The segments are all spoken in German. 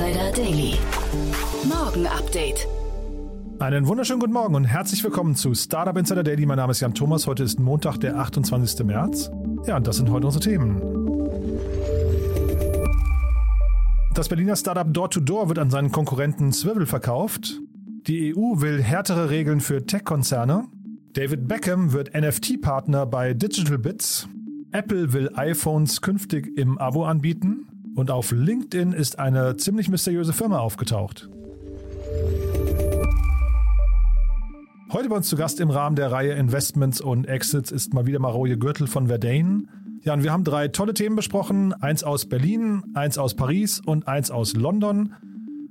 Insider Daily. Morgen Update. Einen wunderschönen guten Morgen und herzlich willkommen zu Startup Insider Daily. Mein Name ist Jan Thomas. Heute ist Montag, der 28. März. Ja, und das sind heute unsere Themen. Das Berliner Startup Door2Door wird an seinen Konkurrenten Swivel verkauft. Die EU will härtere Regeln für Tech-Konzerne. David Beckham wird NFT-Partner bei Digital Bits. Apple will iPhones künftig im Abo anbieten. Und auf LinkedIn ist eine ziemlich mysteriöse Firma aufgetaucht. Heute bei uns zu Gast im Rahmen der Reihe Investments und Exits ist mal wieder Maroje Gürtel von Verdane. Ja, und wir haben drei tolle Themen besprochen. Eins aus Berlin, eins aus Paris und eins aus London.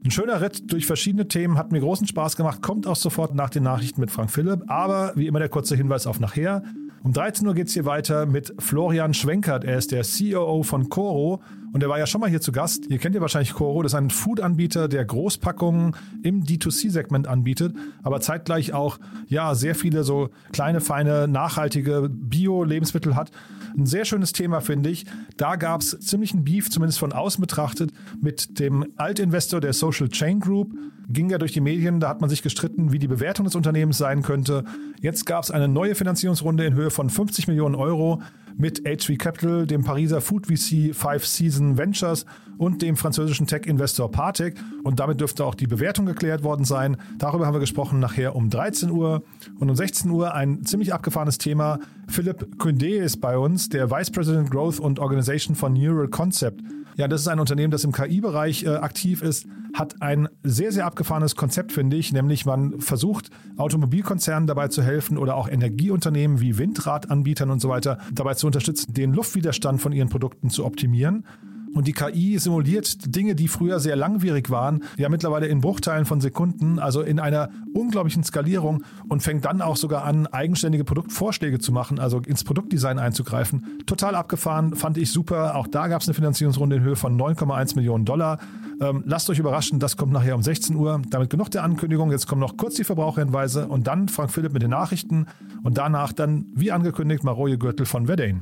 Ein schöner Ritt durch verschiedene Themen, hat mir großen Spaß gemacht, kommt auch sofort nach den Nachrichten mit Frank Philipp. Aber wie immer der kurze Hinweis auf nachher. Um 13 Uhr geht es hier weiter mit Florian Schwenkert. Er ist der COO von Coro und er war ja schon mal hier zu Gast. Ihr kennt ja wahrscheinlich Coro. Das ist ein Food-Anbieter, der Großpackungen im D2C-Segment anbietet, aber zeitgleich auch ja sehr viele so kleine, feine, nachhaltige Bio-Lebensmittel hat. Ein sehr schönes Thema, finde ich. Da gab es ziemlichen Beef, zumindest von außen betrachtet, mit dem Altinvestor der Social Chain Group. Ging ja durch die Medien, da hat man sich gestritten, wie die Bewertung des Unternehmens sein könnte. Jetzt gab es eine neue Finanzierungsrunde in Höhe von 50 Millionen Euro mit HV Capital, dem Pariser Food VC Five Season Ventures und dem französischen Tech-Investor Partec. Und damit dürfte auch die Bewertung geklärt worden sein. Darüber haben wir gesprochen nachher um 13 Uhr. Und um 16 Uhr ein ziemlich abgefahrenes Thema. Philipp Kunde ist bei uns, der Vice President Growth und Organization von Neural Concept. Ja, das ist ein Unternehmen, das im KI-Bereich äh, aktiv ist, hat ein sehr, sehr abgefahrenes Konzept, finde ich, nämlich man versucht, Automobilkonzernen dabei zu helfen oder auch Energieunternehmen wie Windradanbietern und so weiter dabei zu unterstützen, den Luftwiderstand von ihren Produkten zu optimieren. Und die KI simuliert Dinge, die früher sehr langwierig waren, ja mittlerweile in Bruchteilen von Sekunden, also in einer unglaublichen Skalierung und fängt dann auch sogar an, eigenständige Produktvorschläge zu machen, also ins Produktdesign einzugreifen. Total abgefahren, fand ich super. Auch da gab es eine Finanzierungsrunde in Höhe von 9,1 Millionen Dollar. Ähm, lasst euch überraschen, das kommt nachher um 16 Uhr. Damit genug der Ankündigung. Jetzt kommen noch kurz die Verbraucherhinweise und dann Frank Philipp mit den Nachrichten und danach dann, wie angekündigt, Maroje Gürtel von Verdane.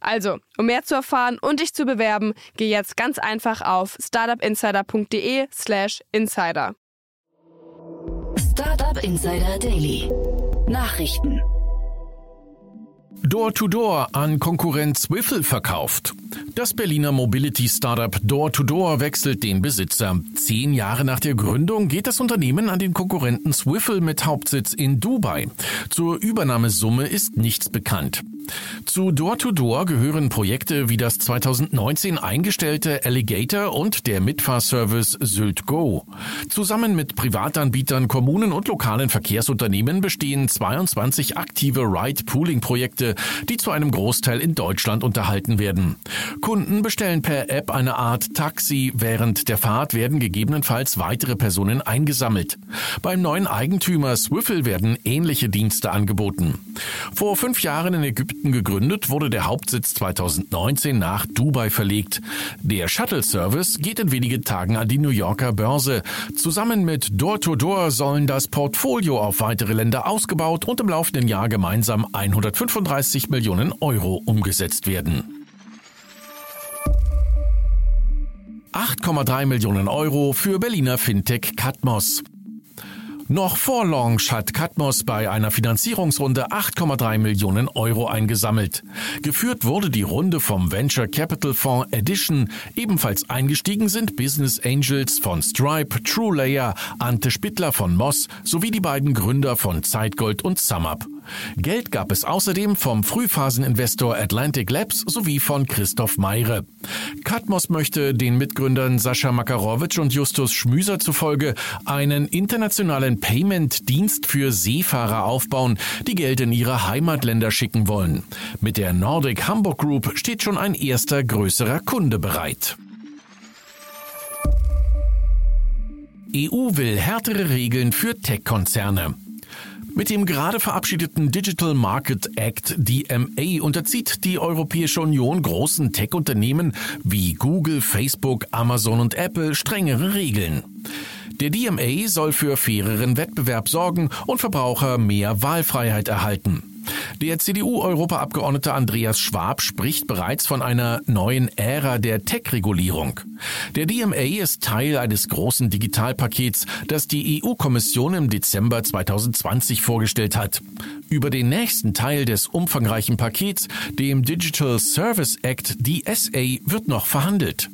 Also, um mehr zu erfahren und dich zu bewerben, geh jetzt ganz einfach auf startupinsider.de/slash insider. Startup Insider Daily. Nachrichten. Door-to-Door an Konkurrent Swiffle verkauft. Das Berliner Mobility-Startup Door-to-Door wechselt den Besitzer. Zehn Jahre nach der Gründung geht das Unternehmen an den Konkurrenten Swiffle mit Hauptsitz in Dubai. Zur Übernahmesumme ist nichts bekannt. Zu Door-to-Door gehören Projekte wie das 2019 eingestellte Alligator und der Mitfahrservice Sylt Go. Zusammen mit Privatanbietern, Kommunen und lokalen Verkehrsunternehmen bestehen 22 aktive Ride-Pooling-Projekte, die zu einem Großteil in Deutschland unterhalten werden. Kunden bestellen per App eine Art Taxi. Während der Fahrt werden gegebenenfalls weitere Personen eingesammelt. Beim neuen Eigentümer Swiffle werden ähnliche Dienste angeboten. Vor fünf Jahren in Ägypten gegründet, wurde der Hauptsitz 2019 nach Dubai verlegt. Der Shuttle-Service geht in wenigen Tagen an die New Yorker Börse. Zusammen mit Door-to-Door sollen das Portfolio auf weitere Länder ausgebaut und im laufenden Jahr gemeinsam 135 Millionen Euro umgesetzt werden. 8,3 Millionen Euro für Berliner Fintech Katmos. Noch vor Launch hat Catmos bei einer Finanzierungsrunde 8,3 Millionen Euro eingesammelt. Geführt wurde die Runde vom Venture Capital Fonds Edition. Ebenfalls eingestiegen sind Business Angels von Stripe, TrueLayer, Ante Spittler von Moss sowie die beiden Gründer von Zeitgold und SumUp. Geld gab es außerdem vom Frühphaseninvestor Atlantic Labs sowie von Christoph Meire. Katmos möchte den Mitgründern Sascha Makarowitsch und Justus Schmüser zufolge einen internationalen Payment-Dienst für Seefahrer aufbauen, die Geld in ihre Heimatländer schicken wollen. Mit der Nordic Hamburg Group steht schon ein erster größerer Kunde bereit. EU will härtere Regeln für Tech-Konzerne. Mit dem gerade verabschiedeten Digital Market Act DMA unterzieht die Europäische Union großen Tech-Unternehmen wie Google, Facebook, Amazon und Apple strengere Regeln. Der DMA soll für faireren Wettbewerb sorgen und Verbraucher mehr Wahlfreiheit erhalten. Der CDU-Europaabgeordnete Andreas Schwab spricht bereits von einer neuen Ära der Tech-Regulierung. Der DMA ist Teil eines großen Digitalpakets, das die EU-Kommission im Dezember 2020 vorgestellt hat. Über den nächsten Teil des umfangreichen Pakets, dem Digital Service Act DSA, wird noch verhandelt.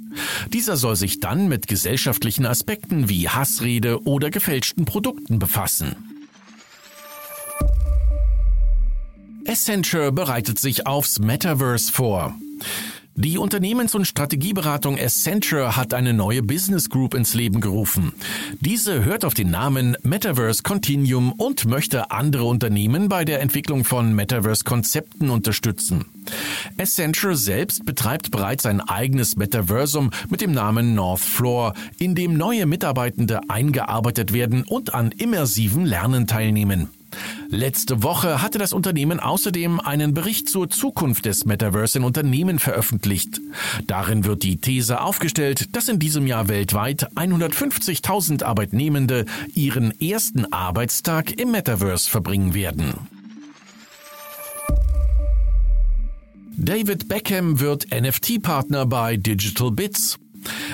Dieser soll sich dann mit gesellschaftlichen Aspekten wie Hassrede oder gefälschten Produkten befassen. Accenture bereitet sich aufs Metaverse vor. Die Unternehmens- und Strategieberatung Accenture hat eine neue Business Group ins Leben gerufen. Diese hört auf den Namen Metaverse Continuum und möchte andere Unternehmen bei der Entwicklung von Metaverse-Konzepten unterstützen. Accenture selbst betreibt bereits ein eigenes Metaversum mit dem Namen North Floor, in dem neue Mitarbeitende eingearbeitet werden und an immersiven Lernen teilnehmen. Letzte Woche hatte das Unternehmen außerdem einen Bericht zur Zukunft des Metaverse in Unternehmen veröffentlicht. Darin wird die These aufgestellt, dass in diesem Jahr weltweit 150.000 Arbeitnehmende ihren ersten Arbeitstag im Metaverse verbringen werden. David Beckham wird NFT-Partner bei Digital Bits.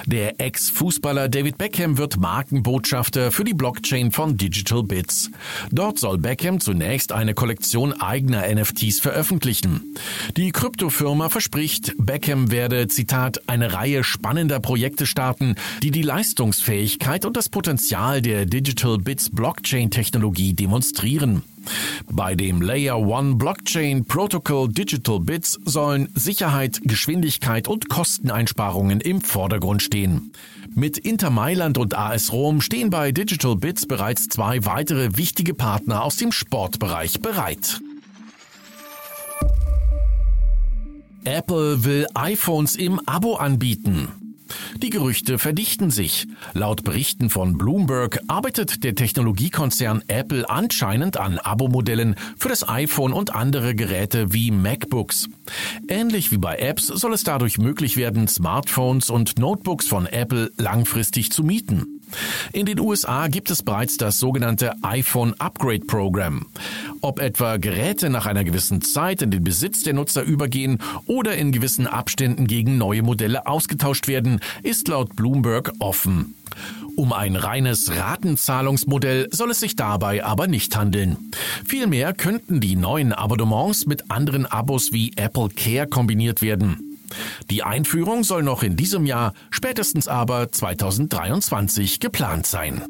Der Ex-Fußballer David Beckham wird Markenbotschafter für die Blockchain von Digital Bits. Dort soll Beckham zunächst eine Kollektion eigener NFTs veröffentlichen. Die Kryptofirma verspricht, Beckham werde, Zitat, eine Reihe spannender Projekte starten, die die Leistungsfähigkeit und das Potenzial der Digital Bits Blockchain-Technologie demonstrieren. Bei dem Layer One Blockchain Protocol Digital Bits sollen Sicherheit, Geschwindigkeit und Kosteneinsparungen im Vordergrund stehen. Mit Inter Mailand und AS Rom stehen bei Digital Bits bereits zwei weitere wichtige Partner aus dem Sportbereich bereit. Apple will iPhones im Abo anbieten. Die Gerüchte verdichten sich. Laut Berichten von Bloomberg arbeitet der Technologiekonzern Apple anscheinend an Abo-Modellen für das iPhone und andere Geräte wie MacBooks. Ähnlich wie bei Apps soll es dadurch möglich werden, Smartphones und Notebooks von Apple langfristig zu mieten. In den USA gibt es bereits das sogenannte iPhone Upgrade Program. Ob etwa Geräte nach einer gewissen Zeit in den Besitz der Nutzer übergehen oder in gewissen Abständen gegen neue Modelle ausgetauscht werden, ist laut Bloomberg offen. Um ein reines Ratenzahlungsmodell soll es sich dabei aber nicht handeln. Vielmehr könnten die neuen Abonnements mit anderen Abos wie Apple Care kombiniert werden. Die Einführung soll noch in diesem Jahr, spätestens aber 2023 geplant sein.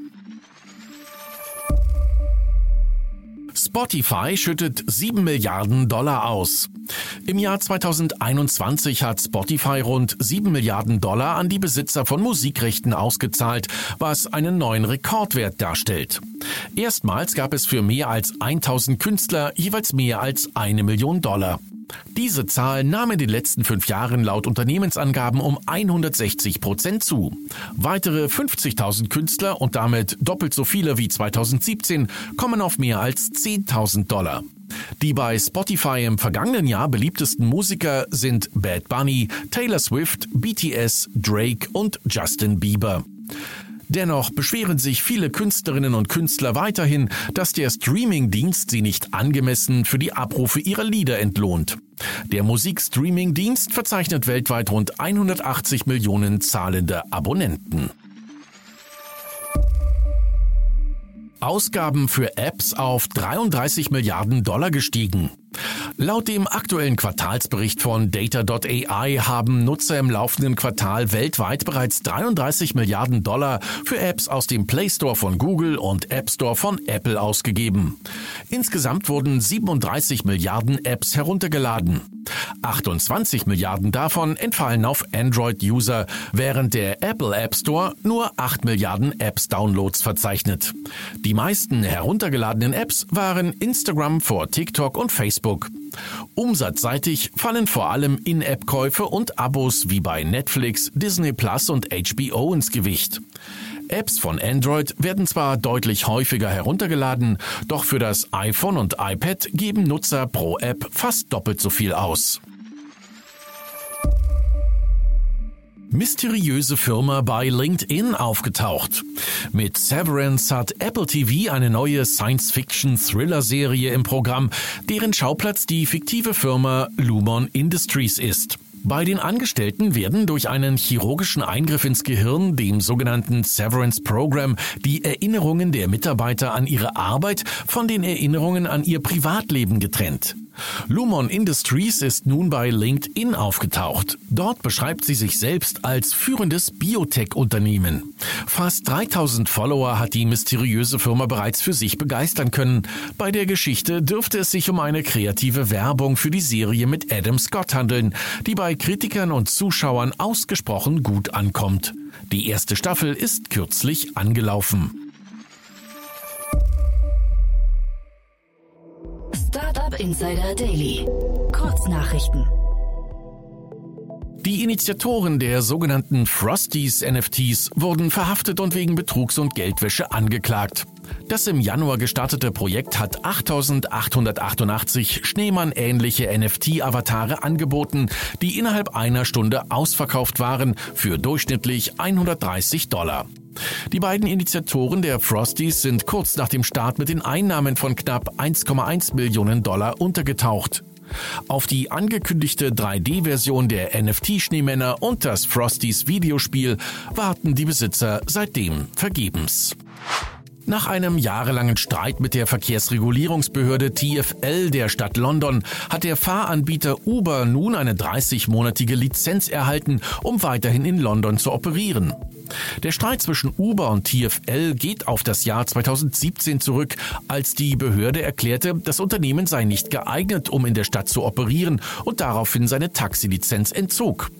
Spotify schüttet 7 Milliarden Dollar aus. Im Jahr 2021 hat Spotify rund 7 Milliarden Dollar an die Besitzer von Musikrechten ausgezahlt, was einen neuen Rekordwert darstellt. Erstmals gab es für mehr als 1000 Künstler jeweils mehr als eine Million Dollar. Diese Zahl nahm in den letzten fünf Jahren laut Unternehmensangaben um 160 Prozent zu. Weitere 50.000 Künstler und damit doppelt so viele wie 2017 kommen auf mehr als 10.000 Dollar. Die bei Spotify im vergangenen Jahr beliebtesten Musiker sind Bad Bunny, Taylor Swift, BTS, Drake und Justin Bieber. Dennoch beschweren sich viele Künstlerinnen und Künstler weiterhin, dass der Streamingdienst sie nicht angemessen für die Abrufe ihrer Lieder entlohnt. Der Musikstreamingdienst verzeichnet weltweit rund 180 Millionen zahlende Abonnenten. Ausgaben für Apps auf 33 Milliarden Dollar gestiegen. Laut dem aktuellen Quartalsbericht von Data.ai haben Nutzer im laufenden Quartal weltweit bereits 33 Milliarden Dollar für Apps aus dem Play Store von Google und App Store von Apple ausgegeben. Insgesamt wurden 37 Milliarden Apps heruntergeladen. 28 Milliarden davon entfallen auf Android-User, während der Apple App Store nur 8 Milliarden Apps-Downloads verzeichnet. Die meisten heruntergeladenen Apps waren Instagram vor TikTok und Facebook. Umsatzseitig fallen vor allem In-App-Käufe und Abos wie bei Netflix, Disney Plus und HBO ins Gewicht. Apps von Android werden zwar deutlich häufiger heruntergeladen, doch für das iPhone und iPad geben Nutzer pro App fast doppelt so viel aus. Mysteriöse Firma bei LinkedIn aufgetaucht. Mit Severance hat Apple TV eine neue Science-Fiction-Thriller-Serie im Programm, deren Schauplatz die fiktive Firma Lumon Industries ist. Bei den Angestellten werden durch einen chirurgischen Eingriff ins Gehirn, dem sogenannten Severance Program, die Erinnerungen der Mitarbeiter an ihre Arbeit von den Erinnerungen an ihr Privatleben getrennt. Lumon Industries ist nun bei LinkedIn aufgetaucht. Dort beschreibt sie sich selbst als führendes Biotech-Unternehmen. Fast 3000 Follower hat die mysteriöse Firma bereits für sich begeistern können. Bei der Geschichte dürfte es sich um eine kreative Werbung für die Serie mit Adam Scott handeln, die bei Kritikern und Zuschauern ausgesprochen gut ankommt. Die erste Staffel ist kürzlich angelaufen. Startup Insider Daily. Kurznachrichten. Die Initiatoren der sogenannten Frosties NFTs wurden verhaftet und wegen Betrugs und Geldwäsche angeklagt. Das im Januar gestartete Projekt hat 8888 Schneemann-ähnliche NFT-Avatare angeboten, die innerhalb einer Stunde ausverkauft waren für durchschnittlich 130 Dollar. Die beiden Initiatoren der Frosties sind kurz nach dem Start mit den Einnahmen von knapp 1,1 Millionen Dollar untergetaucht. Auf die angekündigte 3D-Version der NFT-Schneemänner und das Frosties Videospiel warten die Besitzer seitdem vergebens. Nach einem jahrelangen Streit mit der Verkehrsregulierungsbehörde TFL der Stadt London hat der Fahranbieter Uber nun eine 30-monatige Lizenz erhalten, um weiterhin in London zu operieren. Der Streit zwischen Uber und TFL geht auf das Jahr 2017 zurück, als die Behörde erklärte, das Unternehmen sei nicht geeignet, um in der Stadt zu operieren und daraufhin seine Taxilizenz entzog.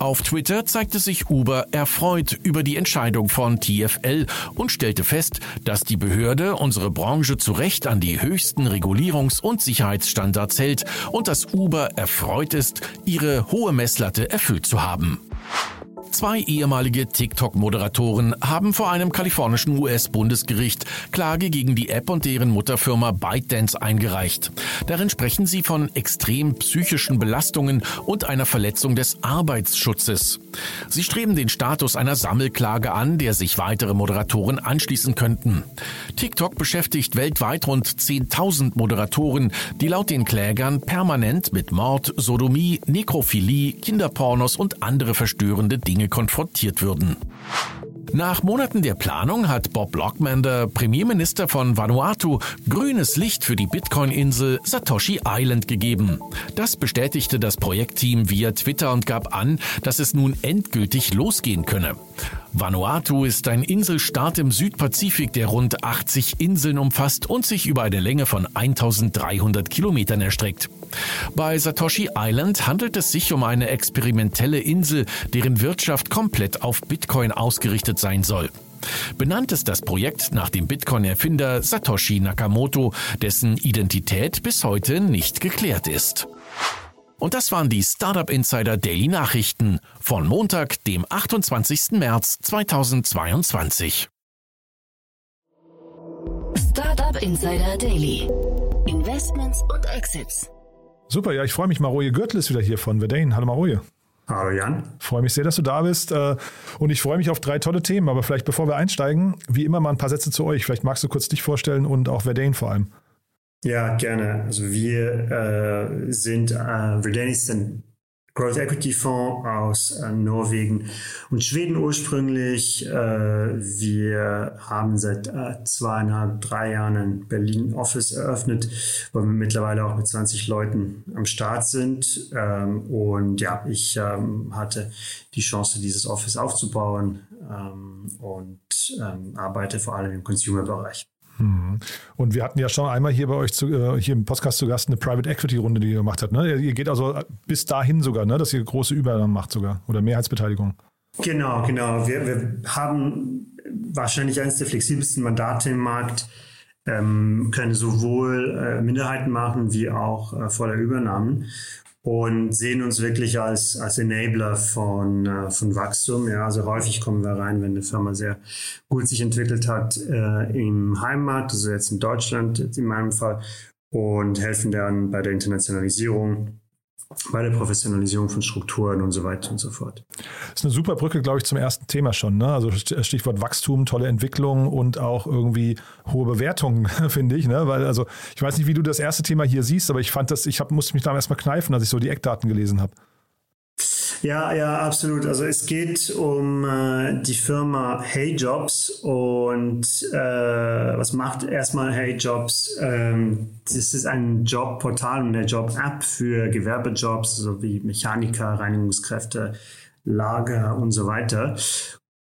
Auf Twitter zeigte sich Uber erfreut über die Entscheidung von TFL und stellte fest, dass die Behörde unsere Branche zu Recht an die höchsten Regulierungs- und Sicherheitsstandards hält und dass Uber erfreut ist, ihre hohe Messlatte erfüllt zu haben. Zwei ehemalige TikTok-Moderatoren haben vor einem kalifornischen US-Bundesgericht Klage gegen die App und deren Mutterfirma ByteDance eingereicht. Darin sprechen sie von extrem psychischen Belastungen und einer Verletzung des Arbeitsschutzes. Sie streben den Status einer Sammelklage an, der sich weitere Moderatoren anschließen könnten. TikTok beschäftigt weltweit rund 10.000 Moderatoren, die laut den Klägern permanent mit Mord, Sodomie, Nekrophilie, Kinderpornos und andere verstörende Dinge konfrontiert würden. Nach Monaten der Planung hat Bob Lockman, der Premierminister von Vanuatu, grünes Licht für die Bitcoin-Insel Satoshi Island gegeben. Das bestätigte das Projektteam via Twitter und gab an, dass es nun endgültig losgehen könne. Vanuatu ist ein Inselstaat im Südpazifik, der rund 80 Inseln umfasst und sich über eine Länge von 1300 Kilometern erstreckt. Bei Satoshi Island handelt es sich um eine experimentelle Insel, deren Wirtschaft komplett auf Bitcoin ausgerichtet sein soll. Benannt ist das Projekt nach dem Bitcoin-Erfinder Satoshi Nakamoto, dessen Identität bis heute nicht geklärt ist. Und das waren die Startup Insider Daily Nachrichten von Montag, dem 28. März 2022. Startup Insider Daily. Investments und Exits. Super, ja, ich freue mich. Maroje Gürtel ist wieder hier von Verdane. Hallo Maroje. Hallo Jan. Freue mich sehr, dass du da bist. Äh, und ich freue mich auf drei tolle Themen. Aber vielleicht bevor wir einsteigen, wie immer mal ein paar Sätze zu euch. Vielleicht magst du kurz dich vorstellen und auch Verdane vor allem. Ja, gerne. Also wir äh, sind, äh, Verdane ist ein Growth Equity Fonds aus äh, Norwegen und Schweden ursprünglich. Äh, wir haben seit äh, zweieinhalb, drei Jahren ein Berlin Office eröffnet, wo wir mittlerweile auch mit 20 Leuten am Start sind. Ähm, und ja, ich ähm, hatte die Chance, dieses Office aufzubauen ähm, und ähm, arbeite vor allem im Consumer-Bereich. Mhm. Und wir hatten ja schon einmal hier bei euch zu, äh, hier im Podcast zu Gast eine Private Equity Runde, die ihr gemacht habt. Ne? Ihr geht also bis dahin sogar, ne? dass ihr große Übernahmen macht sogar oder Mehrheitsbeteiligung. Genau, genau. Wir, wir haben wahrscheinlich eines der flexibelsten Mandate im Markt, ähm, können sowohl äh, Minderheiten machen wie auch äh, voller Übernahmen und sehen uns wirklich als, als Enabler von, äh, von Wachstum. Ja, also häufig kommen wir rein, wenn eine Firma sehr gut sich entwickelt hat äh, im Heimmarkt, also jetzt in Deutschland in meinem Fall, und helfen dann bei der Internationalisierung bei der Professionalisierung von Strukturen und so weiter und so fort. Das ist eine super Brücke, glaube ich, zum ersten Thema schon. Ne? Also Stichwort Wachstum, tolle Entwicklung und auch irgendwie hohe Bewertungen, finde ich. Ne? Weil, also, ich weiß nicht, wie du das erste Thema hier siehst, aber ich fand das, ich hab, musste mich da erstmal kneifen, als ich so die Eckdaten gelesen habe. Ja, ja, absolut. Also es geht um äh, die Firma Hey Jobs und äh, was macht erstmal Hey Jobs? Ähm, das ist ein Jobportal und eine Job-App für Gewerbejobs, so wie Mechaniker, Reinigungskräfte, Lager und so weiter.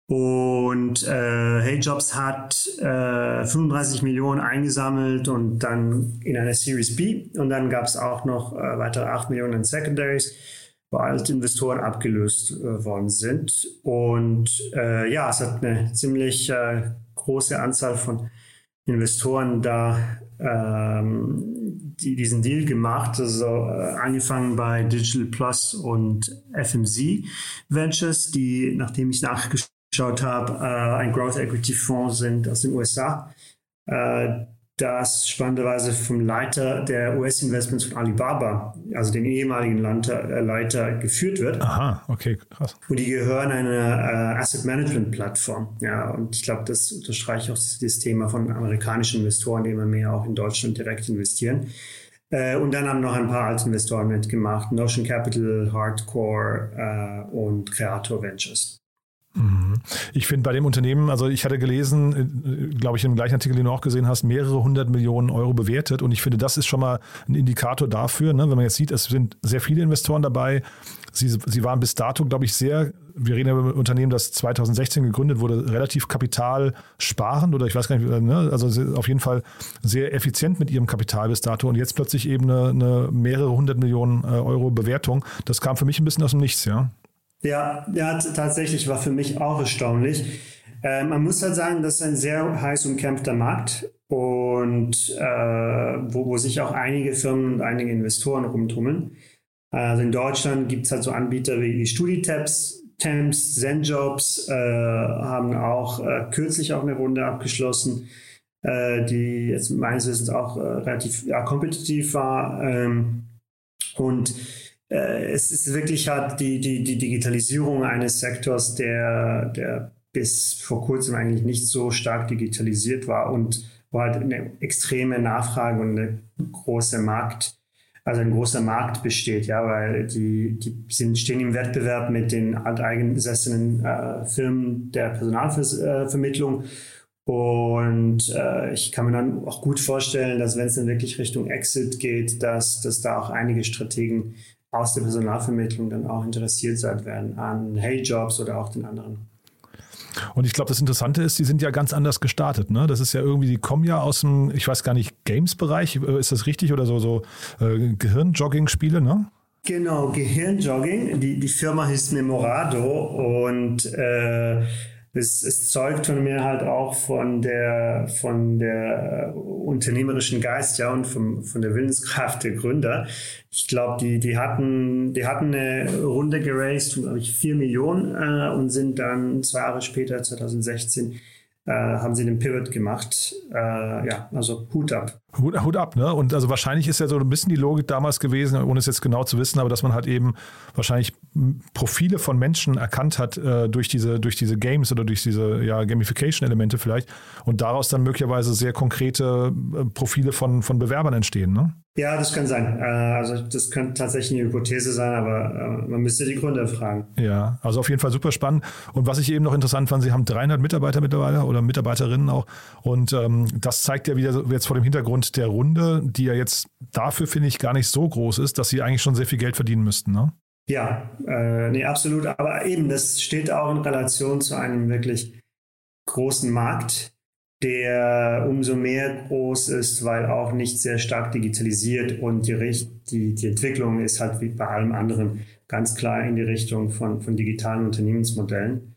Und äh, Hey Jobs hat äh, 35 Millionen eingesammelt und dann in einer Series B. Und dann gab es auch noch äh, weitere 8 Millionen in Secondaries bei Altinvestoren abgelöst äh, worden sind. Und äh, ja, es hat eine ziemlich äh, große Anzahl von Investoren da ähm, die, diesen Deal gemacht. Also äh, angefangen bei Digital Plus und FMZ Ventures, die, nachdem ich nachgeschaut habe, äh, ein Growth Equity Fonds sind aus den USA. Das spannenderweise vom Leiter der US-Investments von Alibaba, also den ehemaligen Leiter, äh, Leiter, geführt wird. Aha, okay, krass. Und die gehören einer äh, Asset Management Plattform. Ja, und ich glaube, das unterstreicht auch das, das, Thema von amerikanischen Investoren, die immer mehr auch in Deutschland direkt investieren. Äh, und dann haben noch ein paar alte Investoren mitgemacht: Notion Capital, Hardcore äh, und Creator Ventures. Mhm. Ich finde bei dem Unternehmen, also ich hatte gelesen, äh, glaube ich, im gleichen Artikel, den du auch gesehen hast, mehrere hundert Millionen Euro bewertet. Und ich finde, das ist schon mal ein Indikator dafür, ne? wenn man jetzt sieht, es sind sehr viele Investoren dabei. Sie, sie waren bis dato, glaube ich, sehr, wir reden über ein Unternehmen, das 2016 gegründet wurde, relativ kapitalsparend oder ich weiß gar nicht, ne? also auf jeden Fall sehr effizient mit ihrem Kapital bis dato. Und jetzt plötzlich eben eine, eine mehrere hundert Millionen äh, Euro Bewertung. Das kam für mich ein bisschen aus dem Nichts, ja. Ja, ja, tatsächlich war für mich auch erstaunlich. Äh, man muss halt sagen, das ist ein sehr heiß umkämpfter Markt und äh, wo, wo sich auch einige Firmen und einige Investoren rumtummeln. Also in Deutschland gibt es halt so Anbieter wie StudiTabs, Temps, ZenJobs äh, haben auch äh, kürzlich auch eine Runde abgeschlossen, äh, die jetzt meines Wissens auch äh, relativ ja, kompetitiv war. Ähm, und es ist wirklich halt die, die, die Digitalisierung eines Sektors, der, der bis vor kurzem eigentlich nicht so stark digitalisiert war und wo halt eine extreme Nachfrage und eine große Markt, also ein großer Markt besteht, ja, weil die, die sind, stehen im Wettbewerb mit den alteingesessenen äh, Firmen der Personalvermittlung. Und äh, ich kann mir dann auch gut vorstellen, dass wenn es dann wirklich Richtung Exit geht, dass, dass da auch einige Strategen aus der Personalvermittlung dann auch interessiert sein werden an Hey-Jobs oder auch den anderen. Und ich glaube, das Interessante ist, die sind ja ganz anders gestartet. Ne? Das ist ja irgendwie, die kommen ja aus dem, ich weiß gar nicht, Games-Bereich, äh, ist das richtig? Oder so, so äh, Gehirnjogging-Spiele, ne? Genau, Gehirnjogging. Die, die Firma hieß Memorado und äh, es, es zeugt von mir halt auch von der, von der unternehmerischen Geist, ja, und vom, von der Willenskraft der Gründer. Ich glaube, die, die hatten, die hatten eine Runde geraced von, glaube ich, vier Millionen äh, und sind dann zwei Jahre später, 2016, äh, haben sie den Pivot gemacht. Äh, ja, also Hut ab. Hut, Hut, ab, ne? Und also wahrscheinlich ist ja so ein bisschen die Logik damals gewesen, ohne es jetzt genau zu wissen, aber dass man halt eben wahrscheinlich Profile von Menschen erkannt hat äh, durch diese durch diese Games oder durch diese ja, Gamification-Elemente vielleicht und daraus dann möglicherweise sehr konkrete äh, Profile von von Bewerbern entstehen, ne? Ja, das kann sein. Äh, also das könnte tatsächlich eine Hypothese sein, aber äh, man müsste die Gründe fragen. Ja, also auf jeden Fall super spannend. Und was ich eben noch interessant fand, Sie haben 300 Mitarbeiter mittlerweile oder Mitarbeiterinnen auch. Und ähm, das zeigt ja wieder jetzt vor dem Hintergrund der Runde, die ja jetzt dafür, finde ich, gar nicht so groß ist, dass Sie eigentlich schon sehr viel Geld verdienen müssten, ne? Ja, äh, nee, absolut. Aber eben, das steht auch in Relation zu einem wirklich großen Markt der umso mehr groß ist, weil auch nicht sehr stark digitalisiert und die, die, die Entwicklung ist halt wie bei allem anderen ganz klar in die Richtung von, von digitalen Unternehmensmodellen.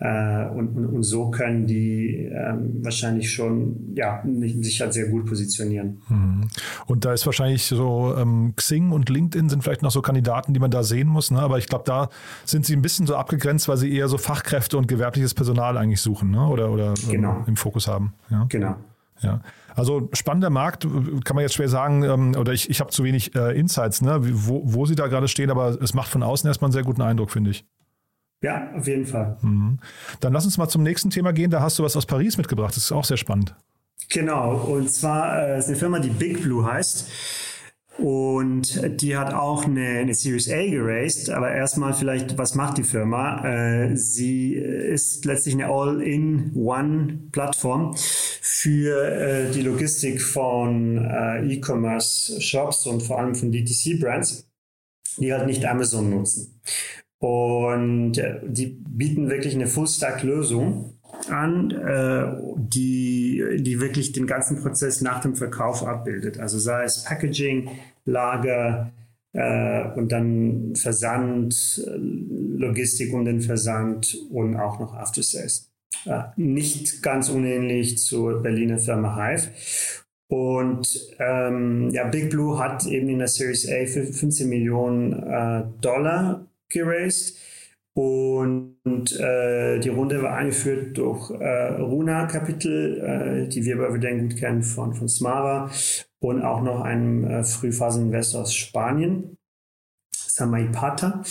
Äh, und, und, und, so können die ähm, wahrscheinlich schon ja, sich halt sehr gut positionieren. Mhm. Und da ist wahrscheinlich so ähm, Xing und LinkedIn sind vielleicht noch so Kandidaten, die man da sehen muss. Ne? Aber ich glaube, da sind sie ein bisschen so abgegrenzt, weil sie eher so Fachkräfte und gewerbliches Personal eigentlich suchen ne? oder, oder ähm, genau. im Fokus haben. Ja? Genau. Ja, also spannender Markt, kann man jetzt schwer sagen, ähm, oder ich, ich habe zu wenig äh, Insights, ne, wo, wo sie da gerade stehen, aber es macht von außen erstmal einen sehr guten Eindruck, finde ich. Ja, auf jeden Fall. Mhm. Dann lass uns mal zum nächsten Thema gehen. Da hast du was aus Paris mitgebracht. Das ist auch sehr spannend. Genau. Und zwar äh, ist eine Firma, die Big Blue heißt. Und die hat auch eine, eine Series A geraced. Aber erstmal vielleicht, was macht die Firma? Äh, sie ist letztlich eine All-in-One-Plattform für äh, die Logistik von äh, E-Commerce-Shops und vor allem von DTC-Brands, die halt nicht Amazon nutzen. Und äh, die bieten wirklich eine Full-Stack-Lösung an, äh, die, die wirklich den ganzen Prozess nach dem Verkauf abbildet. Also sei es Packaging, Lager äh, und dann Versand, Logistik und den Versand und auch noch After Sales. Äh, nicht ganz unähnlich zur Berliner Firma Hive. Und ähm, ja, Big Blue hat eben in der Series A für 15 Millionen äh, Dollar geraced. Und äh, die Runde war eingeführt durch äh, Runa Capital, äh, die wir bei Verdeng gut kennen von, von Smara und auch noch einem äh, Frühphaseninvestor aus Spanien, Samaipata.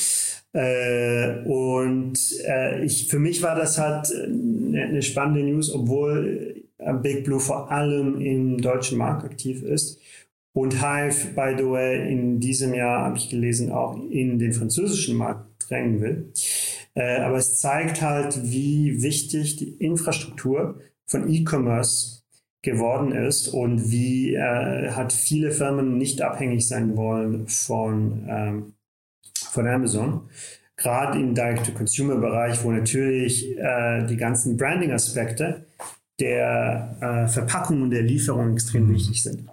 Äh, und äh, ich, für mich war das halt eine, eine spannende News, obwohl äh, Big Blue vor allem im deutschen Markt aktiv ist und Hive, by the way, in diesem Jahr, habe ich gelesen, auch in den französischen Markt drängen will. Äh, aber es zeigt halt, wie wichtig die Infrastruktur von E-Commerce geworden ist und wie äh, hat viele Firmen nicht abhängig sein wollen von, ähm, von Amazon. Gerade im Direct-to-Consumer-Bereich, wo natürlich äh, die ganzen Branding-Aspekte der äh, Verpackung und der Lieferung extrem mhm. wichtig sind.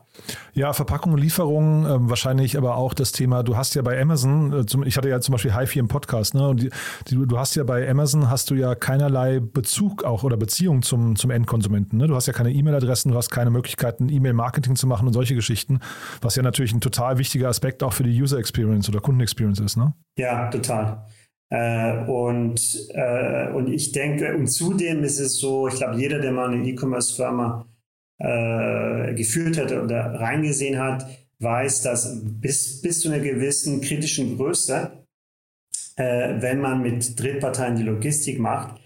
Ja, Verpackung und Lieferung, äh, wahrscheinlich aber auch das Thema, du hast ja bei Amazon, äh, zum, ich hatte ja zum Beispiel HiFi im Podcast, ne? Und die, die, du hast ja bei Amazon hast du ja keinerlei Bezug auch oder Beziehung zum, zum Endkonsumenten. Ne? Du hast ja keine E-Mail-Adressen, du hast keine Möglichkeiten, E-Mail-Marketing zu machen und solche Geschichten, was ja natürlich ein total wichtiger Aspekt auch für die User Experience oder Kunden Experience ist, ne? Ja, total. Äh, und, äh, und ich denke, und zudem ist es so, ich glaube, jeder, der mal eine E-Commerce-Firma äh, geführt hat oder reingesehen hat, weiß, dass bis, bis zu einer gewissen kritischen Größe, äh, wenn man mit Drittparteien die Logistik macht,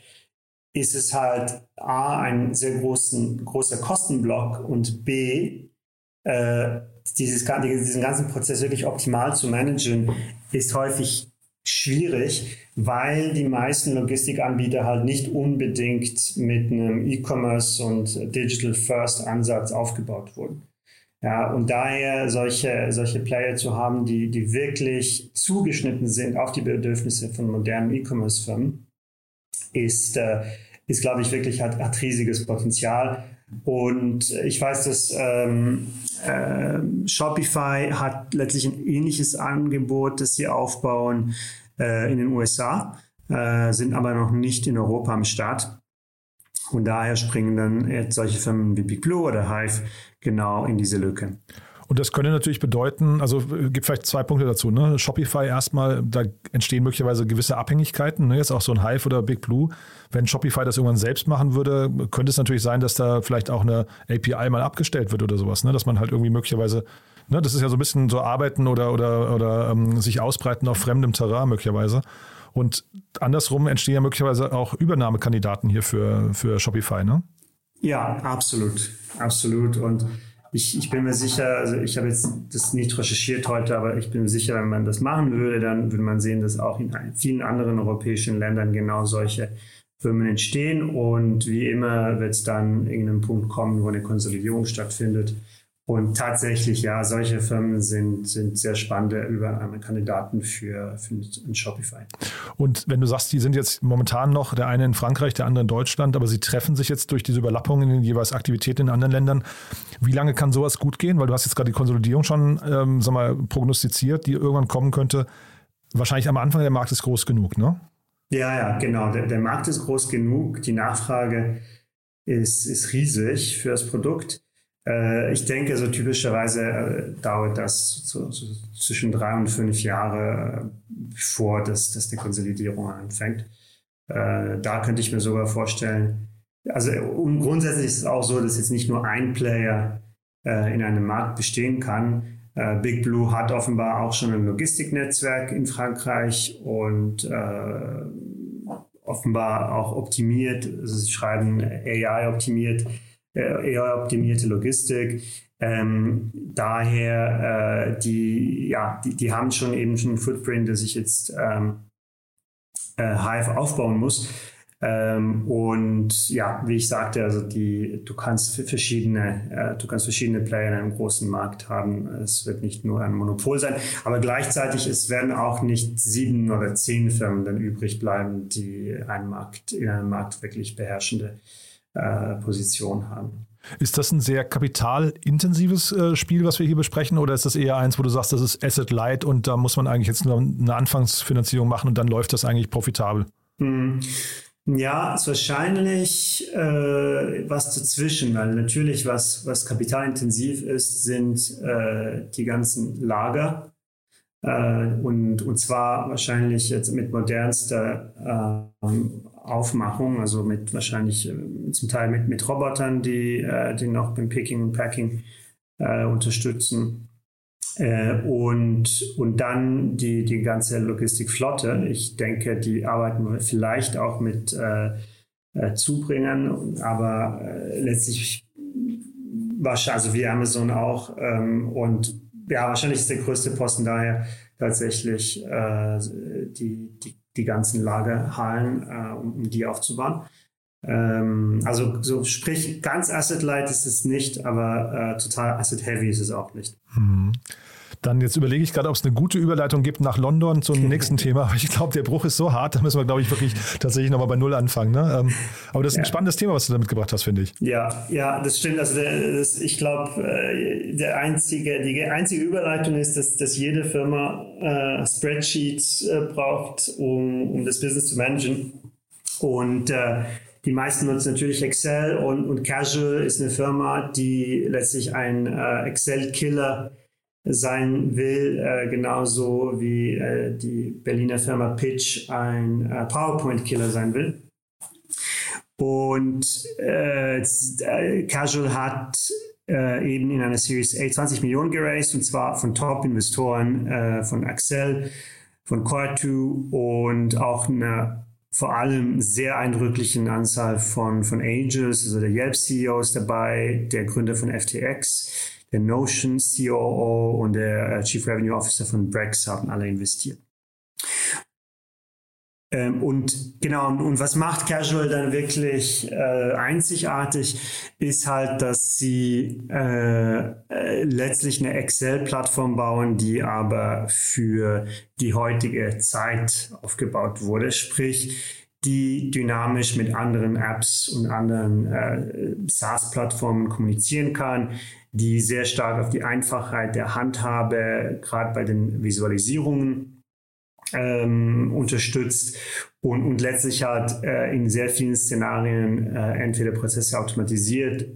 ist es halt A, ein sehr großen, großer Kostenblock und B, äh, dieses, diesen ganzen Prozess wirklich optimal zu managen, ist häufig schwierig, weil die meisten Logistikanbieter halt nicht unbedingt mit einem E-Commerce und Digital First Ansatz aufgebaut wurden. Ja, und daher solche, solche Player zu haben, die, die wirklich zugeschnitten sind auf die Bedürfnisse von modernen E-Commerce-Firmen, ist, äh, ist glaube ich, wirklich hat, hat riesiges Potenzial. Und ich weiß, dass ähm, äh, Shopify hat letztlich ein ähnliches Angebot, das sie aufbauen äh, in den USA, äh, sind aber noch nicht in Europa am Start. Und daher springen dann jetzt solche Firmen wie Big Blue oder Hive genau in diese Lücke. Und das könnte natürlich bedeuten, also äh, gibt vielleicht zwei Punkte dazu. Ne? Shopify erstmal, da entstehen möglicherweise gewisse Abhängigkeiten. Ne? Jetzt auch so ein Hive oder Big Blue. Wenn Shopify das irgendwann selbst machen würde, könnte es natürlich sein, dass da vielleicht auch eine API mal abgestellt wird oder sowas. Ne? Dass man halt irgendwie möglicherweise, ne? das ist ja so ein bisschen so arbeiten oder, oder, oder ähm, sich ausbreiten auf fremdem Terrain möglicherweise. Und andersrum entstehen ja möglicherweise auch Übernahmekandidaten hier für, für Shopify, ne? Ja, absolut. Absolut. Und ich, ich bin mir sicher, also ich habe jetzt das nicht recherchiert heute, aber ich bin mir sicher, wenn man das machen würde, dann würde man sehen, dass auch in vielen anderen europäischen Ländern genau solche Firmen entstehen. Und wie immer wird es dann irgendeinen Punkt kommen, wo eine Konsolidierung stattfindet. Und tatsächlich, ja, solche Firmen sind, sind sehr spannende Übernahmekandidaten für, für ein Shopify. Und wenn du sagst, die sind jetzt momentan noch der eine in Frankreich, der andere in Deutschland, aber sie treffen sich jetzt durch diese Überlappungen in den jeweils Aktivitäten in anderen Ländern. Wie lange kann sowas gut gehen? Weil du hast jetzt gerade die Konsolidierung schon ähm, sag mal, prognostiziert, die irgendwann kommen könnte. Wahrscheinlich am Anfang der Markt ist groß genug, ne? Ja, ja, genau. Der, der Markt ist groß genug. Die Nachfrage ist, ist riesig für das Produkt. Äh, ich denke, so typischerweise äh, dauert das so, so zwischen drei und fünf Jahre, äh, bevor das, das die Konsolidierung anfängt. da könnte ich mir sogar vorstellen, also grundsätzlich ist es auch so, dass jetzt nicht nur ein Player in einem Markt bestehen kann. Big Blue hat offenbar auch schon ein Logistiknetzwerk in Frankreich und offenbar auch optimiert, also sie schreiben AI optimiert äh, eher optimierte Logistik. Ähm, daher, äh, die, ja, die, die haben schon eben schon einen Footprint, dass ich jetzt ähm, äh, Hive aufbauen muss. Ähm, und ja, wie ich sagte, also die, du kannst verschiedene, äh, du kannst verschiedene Player in einem großen Markt haben. Es wird nicht nur ein Monopol sein, aber gleichzeitig es werden auch nicht sieben oder zehn Firmen dann übrig bleiben, die einen Markt in einem Markt wirklich beherrschende äh, Position haben. Ist das ein sehr kapitalintensives äh, Spiel, was wir hier besprechen, oder ist das eher eins, wo du sagst, das ist Asset Light und da muss man eigentlich jetzt nur eine Anfangsfinanzierung machen und dann läuft das eigentlich profitabel? Hm. Ja, ist wahrscheinlich äh, was dazwischen, weil natürlich was, was kapitalintensiv ist, sind äh, die ganzen Lager. Äh, und, und zwar wahrscheinlich jetzt mit modernster äh, Aufmachung, also mit wahrscheinlich äh, zum Teil mit, mit Robotern, die, äh, die noch beim Picking und Packing unterstützen. Und, und dann die, die ganze Logistikflotte. Ich denke, die arbeiten vielleicht auch mit Zubringern, aber letztlich wahrscheinlich, also wie Amazon auch. Ähm, und ja, wahrscheinlich ist der größte Posten daher tatsächlich die, die die ganzen Lagerhallen, äh, um, um, die aufzubauen. Ähm, also so sprich, ganz Asset-Light ist es nicht, aber äh, total Asset-Heavy ist es auch nicht. Mhm. Dann jetzt überlege ich gerade, ob es eine gute Überleitung gibt nach London zum nächsten Thema. Aber ich glaube, der Bruch ist so hart, da müssen wir, glaube ich, wirklich tatsächlich nochmal bei Null anfangen. Ne? Ähm, aber das ist ein spannendes Thema, was du da mitgebracht hast, finde ich. Ja, ja, das stimmt. Also der, das, ich glaube, äh, der einzige, die einzige Überleitung ist, dass, dass jede Firma äh, Spreadsheets äh, braucht, um, um das Business zu managen. Und äh, die meisten nutzen natürlich Excel und, und Casual ist eine Firma, die letztlich ein äh, Excel-Killer sein will, äh, genauso wie äh, die Berliner Firma Pitch ein äh, PowerPoint-Killer sein will. Und äh, Casual hat äh, eben in einer Series A 20 Millionen geraced und zwar von Top-Investoren äh, von Axel, von Core2 und auch einer vor allem sehr eindrücklichen Anzahl von, von Angels, also der Yelp-CEO ist dabei, der Gründer von FTX, der Notion COO und der äh, Chief Revenue Officer von Brex haben alle investiert. Ähm, und genau, und was macht Casual dann wirklich äh, einzigartig, ist halt, dass sie äh, äh, letztlich eine Excel-Plattform bauen, die aber für die heutige Zeit aufgebaut wurde. Sprich, die dynamisch mit anderen Apps und anderen äh, SaaS-Plattformen kommunizieren kann, die sehr stark auf die Einfachheit der Handhabe, gerade bei den Visualisierungen, ähm, unterstützt und, und letztlich hat äh, in sehr vielen Szenarien äh, entweder Prozesse automatisiert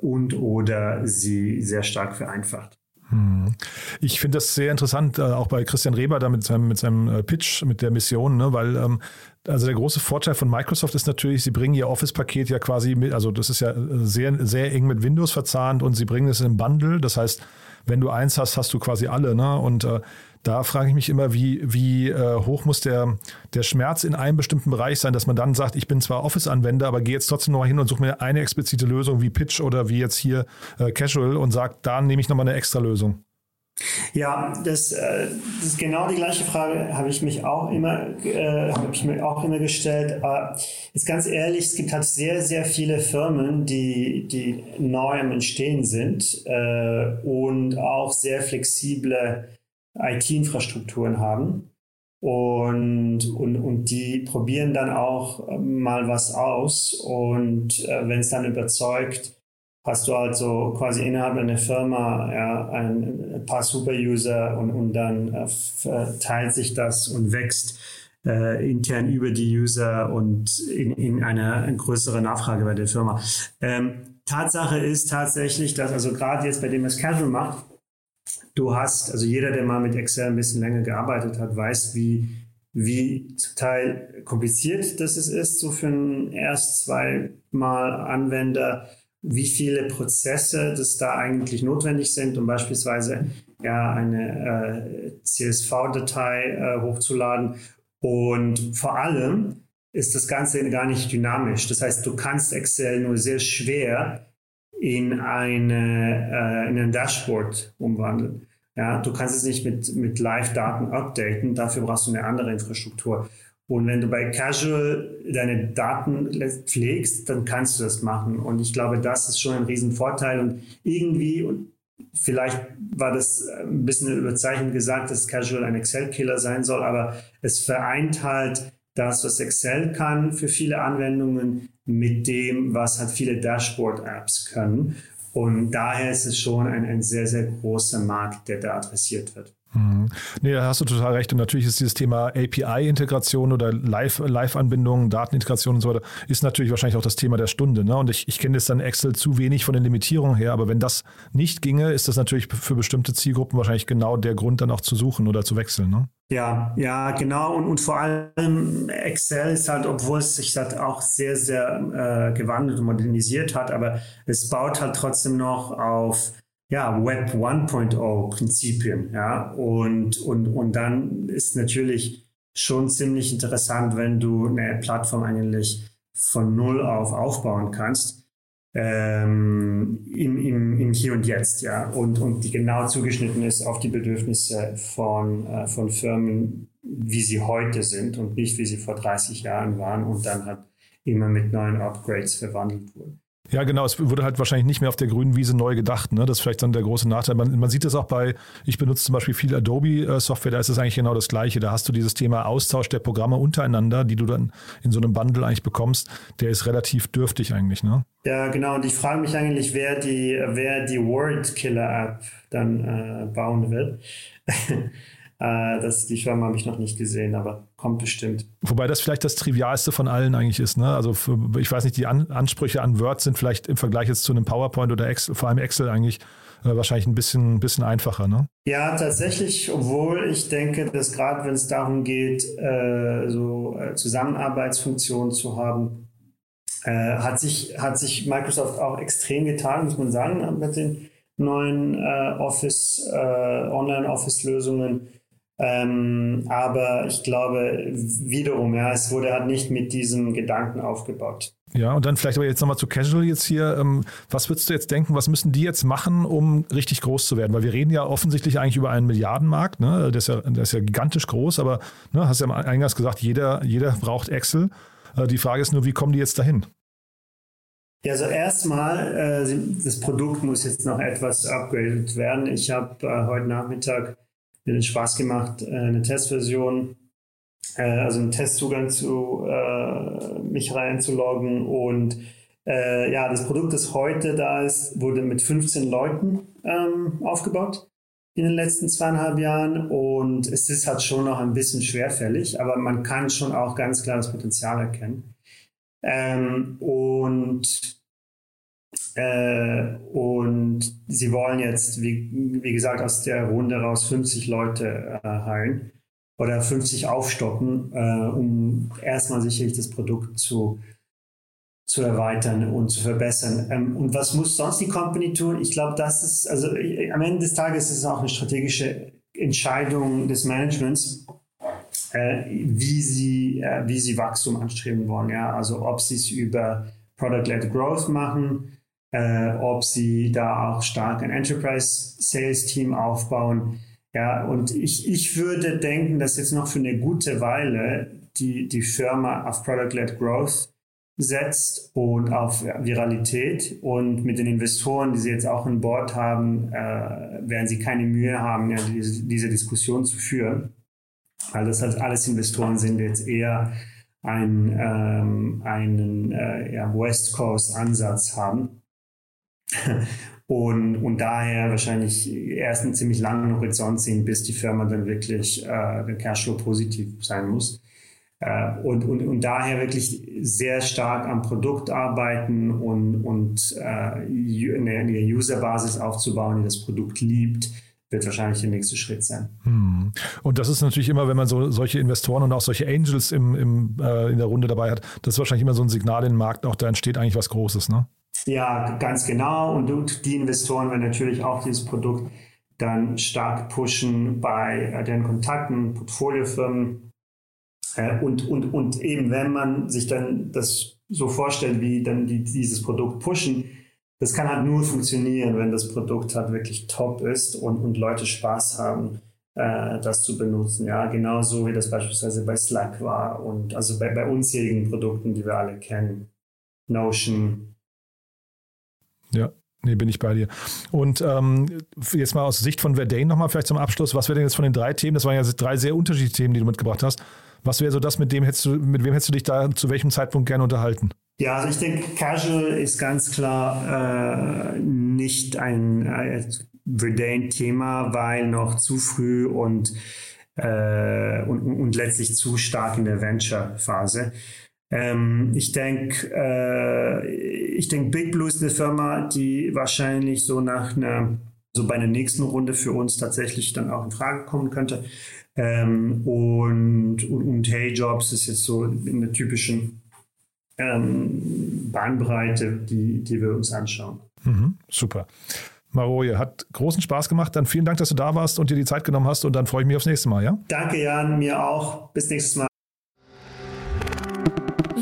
und oder sie sehr stark vereinfacht. Ich finde das sehr interessant, äh, auch bei Christian Reber da mit seinem, mit seinem äh, Pitch, mit der Mission, ne? weil ähm, also der große Vorteil von Microsoft ist natürlich, sie bringen ihr Office-Paket ja quasi mit, also das ist ja sehr, sehr eng mit Windows verzahnt und sie bringen es im Bundle. Das heißt, wenn du eins hast, hast du quasi alle. Ne? Und äh, da frage ich mich immer, wie, wie äh, hoch muss der, der Schmerz in einem bestimmten Bereich sein, dass man dann sagt, ich bin zwar Office-Anwender, aber gehe jetzt trotzdem noch mal hin und suche mir eine explizite Lösung wie Pitch oder wie jetzt hier äh, Casual und sage, da nehme ich nochmal eine extra Lösung. Ja, das, äh, das, ist genau die gleiche Frage, habe ich mich auch immer, äh, habe ich mir auch immer gestellt. Aber jetzt ganz ehrlich, es gibt halt sehr, sehr viele Firmen, die, die neu am Entstehen sind äh, und auch sehr flexible IT-Infrastrukturen haben. Und, und, und die probieren dann auch mal was aus. Und äh, wenn es dann überzeugt, hast du halt so quasi innerhalb einer Firma ja, ein, ein paar Super-User und, und dann äh, teilt sich das und wächst äh, intern über die User und in, in eine, größere Nachfrage bei der Firma. Ähm, Tatsache ist tatsächlich, dass also gerade jetzt bei dem es Casual macht, du hast, also jeder, der mal mit Excel ein bisschen länger gearbeitet hat, weiß, wie, wie Teil kompliziert das ist, so für einen erst zweimal Anwender wie viele Prozesse das da eigentlich notwendig sind, um beispielsweise ja, eine äh, CSV-Datei äh, hochzuladen. Und vor allem ist das Ganze gar nicht dynamisch. Das heißt, du kannst Excel nur sehr schwer in, eine, äh, in ein Dashboard umwandeln. Ja, du kannst es nicht mit, mit Live-Daten updaten, dafür brauchst du eine andere Infrastruktur. Und wenn du bei Casual deine Daten pflegst, dann kannst du das machen. Und ich glaube, das ist schon ein Riesenvorteil. Und irgendwie, und vielleicht war das ein bisschen überzeichnet gesagt, dass Casual ein Excel-Killer sein soll, aber es vereint halt das, was Excel kann für viele Anwendungen mit dem, was halt viele Dashboard-Apps können. Und daher ist es schon ein, ein sehr, sehr großer Markt, der da adressiert wird. Mhm. Nee, da hast du total recht. Und natürlich ist dieses Thema API-Integration oder Live-Anbindung, Live Datenintegration und so weiter, ist natürlich wahrscheinlich auch das Thema der Stunde. Ne? Und ich, ich kenne jetzt dann Excel zu wenig von den Limitierungen her, aber wenn das nicht ginge, ist das natürlich für bestimmte Zielgruppen wahrscheinlich genau der Grund, dann auch zu suchen oder zu wechseln. Ne? Ja, ja, genau. Und, und vor allem Excel ist halt, obwohl es sich halt auch sehr, sehr äh, gewandelt und modernisiert hat, aber es baut halt trotzdem noch auf ja, Web 1.0 Prinzipien, ja, und, und, und dann ist natürlich schon ziemlich interessant, wenn du eine Plattform eigentlich von Null auf aufbauen kannst, ähm, im, im, im Hier und Jetzt, ja, und, und die genau zugeschnitten ist auf die Bedürfnisse von, äh, von Firmen, wie sie heute sind und nicht, wie sie vor 30 Jahren waren und dann halt immer mit neuen Upgrades verwandelt wurden. Ja, genau. Es wurde halt wahrscheinlich nicht mehr auf der grünen Wiese neu gedacht. Ne? Das ist vielleicht dann der große Nachteil. Man, man sieht das auch bei, ich benutze zum Beispiel viel Adobe-Software, da ist es eigentlich genau das Gleiche. Da hast du dieses Thema Austausch der Programme untereinander, die du dann in so einem Bundle eigentlich bekommst. Der ist relativ dürftig eigentlich. Ne? Ja, genau. Und ich frage mich eigentlich, wer die, wer die Word-Killer-App dann äh, bauen wird. Äh, das, die Firma habe ich noch nicht gesehen, aber kommt bestimmt. Wobei das vielleicht das Trivialste von allen eigentlich ist. Ne? Also für, ich weiß nicht, die an Ansprüche an Word sind vielleicht im Vergleich jetzt zu einem PowerPoint oder Excel, vor allem Excel eigentlich äh, wahrscheinlich ein bisschen, bisschen einfacher. Ne? Ja, tatsächlich, obwohl ich denke, dass gerade wenn es darum geht, äh, so äh, Zusammenarbeitsfunktionen zu haben, äh, hat, sich, hat sich Microsoft auch extrem getan, muss man sagen, mit den neuen äh, Office, Online-Office-Lösungen ähm, aber ich glaube, wiederum, ja, es wurde halt nicht mit diesem Gedanken aufgebaut. Ja, und dann vielleicht aber jetzt nochmal zu Casual jetzt hier. Ähm, was würdest du jetzt denken, was müssen die jetzt machen, um richtig groß zu werden? Weil wir reden ja offensichtlich eigentlich über einen Milliardenmarkt, ne? der, ist ja, der ist ja gigantisch groß, aber ne, hast ja eingangs gesagt, jeder, jeder braucht Excel. Äh, die Frage ist nur, wie kommen die jetzt dahin? Ja, also erstmal, äh, das Produkt muss jetzt noch etwas upgraded werden. Ich habe äh, heute Nachmittag mir den Spaß gemacht, äh, eine Testversion, äh, also einen Testzugang zu äh, mich reinzuloggen und äh, ja, das Produkt, das heute da ist, wurde mit 15 Leuten ähm, aufgebaut in den letzten zweieinhalb Jahren und es ist halt schon noch ein bisschen schwerfällig, aber man kann schon auch ganz klar das Potenzial erkennen. Ähm, und Äh, und sie wollen jetzt, wie, wie gesagt, aus der Runde raus 50 Leute äh, heilen oder 50 aufstocken, äh, um erstmal sicherlich das Produkt zu, zu erweitern und zu verbessern. Ähm, und was muss sonst die Company tun? Ich glaube, das ist, also äh, am Ende des Tages ist es auch eine strategische Entscheidung des Managements, äh, wie, sie, äh, wie sie Wachstum anstreben wollen. Ja? Also ob sie es über Product-led Growth machen, äh, ob sie da auch stark ein Enterprise-Sales-Team aufbauen. Ja, und ich, ich würde denken, dass jetzt noch für eine gute Weile die, die Firma auf Product-led Growth setzt und auf Viralität. Und mit den Investoren, die sie jetzt auch an Bord haben, äh, werden sie keine Mühe haben, ja, diese, diese Diskussion zu führen. Weil das halt alles Investoren sind, jetzt eher ein, ähm, einen äh, ja, West Coast Ansatz haben. Und, und daher wahrscheinlich erst einen ziemlich langen Horizont sehen, bis die Firma dann wirklich äh, Cashflow positiv sein muss. Äh, und, und, und daher wirklich sehr stark am Produkt arbeiten und, und äh, eine, eine Userbasis aufzubauen, die das Produkt liebt, wird wahrscheinlich der nächste Schritt sein. Hm. Und das ist natürlich immer, wenn man so solche Investoren und auch solche Angels im, im, äh, in der Runde dabei hat, das ist wahrscheinlich immer so ein Signal in den Markt, auch da entsteht eigentlich was Großes, ne? Ja, ganz genau. Und die Investoren werden natürlich auch dieses Produkt dann stark pushen bei äh, deren Kontakten, Portfoliofirmen. Äh, und, und, und eben, wenn man sich dann das so vorstellt, wie dann die, dieses Produkt pushen, das kann halt nur funktionieren, wenn das Produkt halt wirklich top ist und, und Leute Spaß haben, äh, das zu benutzen. Ja, genauso wie das beispielsweise bei Slack war und also bei, bei unzähligen Produkten, die wir alle kennen. Notion. Ja, Nee, bin ich bei dir. Und ähm, jetzt mal aus Sicht von Verdane nochmal vielleicht zum Abschluss. Was wäre denn jetzt von den drei Themen? Das waren ja drei sehr unterschiedliche Themen, die du mitgebracht hast. Was wäre so das, mit dem hättest du, mit wem hättest du dich da zu welchem Zeitpunkt gerne unterhalten? Ja, also ich denke, Casual ist ganz klar äh, nicht ein äh, Verdane-Thema, weil noch zu früh und, äh, und, und letztlich zu stark in der Venture-Phase. Ähm, ich denke, äh, ich denke, Big Blue ist eine Firma, die wahrscheinlich so nach einer, so bei einer nächsten Runde für uns tatsächlich dann auch in Frage kommen könnte. Ähm, und, und, und Hey Jobs ist jetzt so in der typischen ähm, Bandbreite, die, die wir uns anschauen. Mhm, super. Maroje, hat großen Spaß gemacht. Dann vielen Dank, dass du da warst und dir die Zeit genommen hast. Und dann freue ich mich aufs nächste Mal, ja? Danke, Jan, mir auch. Bis nächstes Mal.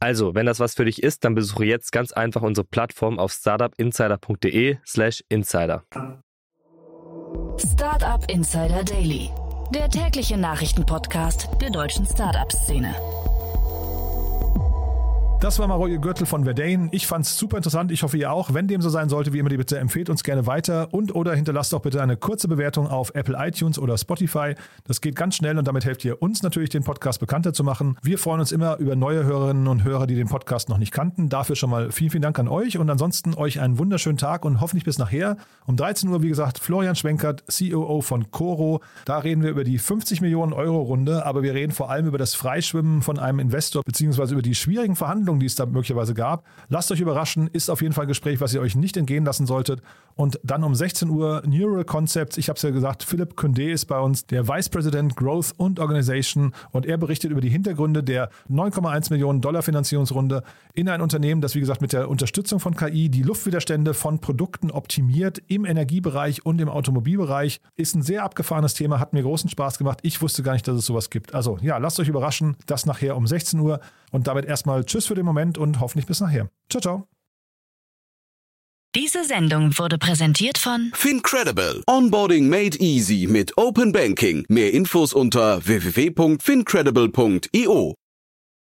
Also, wenn das was für dich ist, dann besuche jetzt ganz einfach unsere Plattform auf startupinsider.de slash insider. Startup Insider Daily, der tägliche Nachrichtenpodcast der deutschen Startup-Szene. Das war Maroje Gürtel von Verdane. Ich fand es super interessant. Ich hoffe, ihr auch. Wenn dem so sein sollte, wie immer, die bitte empfehlt uns gerne weiter und oder hinterlasst auch bitte eine kurze Bewertung auf Apple iTunes oder Spotify. Das geht ganz schnell und damit helft ihr uns natürlich, den Podcast bekannter zu machen. Wir freuen uns immer über neue Hörerinnen und Hörer, die den Podcast noch nicht kannten. Dafür schon mal vielen, vielen Dank an euch und ansonsten euch einen wunderschönen Tag und hoffentlich bis nachher. Um 13 Uhr, wie gesagt, Florian Schwenkert, COO von Coro. Da reden wir über die 50 Millionen Euro Runde, aber wir reden vor allem über das Freischwimmen von einem Investor beziehungsweise über die schwierigen Verhandlungen Verhandlungen, die es da möglicherweise gab. Lasst euch überraschen, ist auf jeden Fall ein Gespräch, was ihr euch nicht entgehen lassen solltet. Und dann um 16 Uhr Neural Concepts. Ich habe es ja gesagt, Philipp Condé ist bei uns, der Vice President Growth und Organization. Und er berichtet über die Hintergründe der 9,1 Millionen Dollar Finanzierungsrunde in ein Unternehmen, das wie gesagt mit der Unterstützung von KI die Luftwiderstände von Produkten optimiert im Energiebereich und im Automobilbereich. Ist ein sehr abgefahrenes Thema, hat mir großen Spaß gemacht. Ich wusste gar nicht, dass es sowas gibt. Also ja, lasst euch überraschen. Das nachher um 16 Uhr. Und damit erstmal Tschüss für den Moment und hoffentlich bis nachher. Ciao, ciao. Diese Sendung wurde präsentiert von Fincredible. Onboarding made easy mit Open Banking. Mehr Infos unter www.fincredible.io.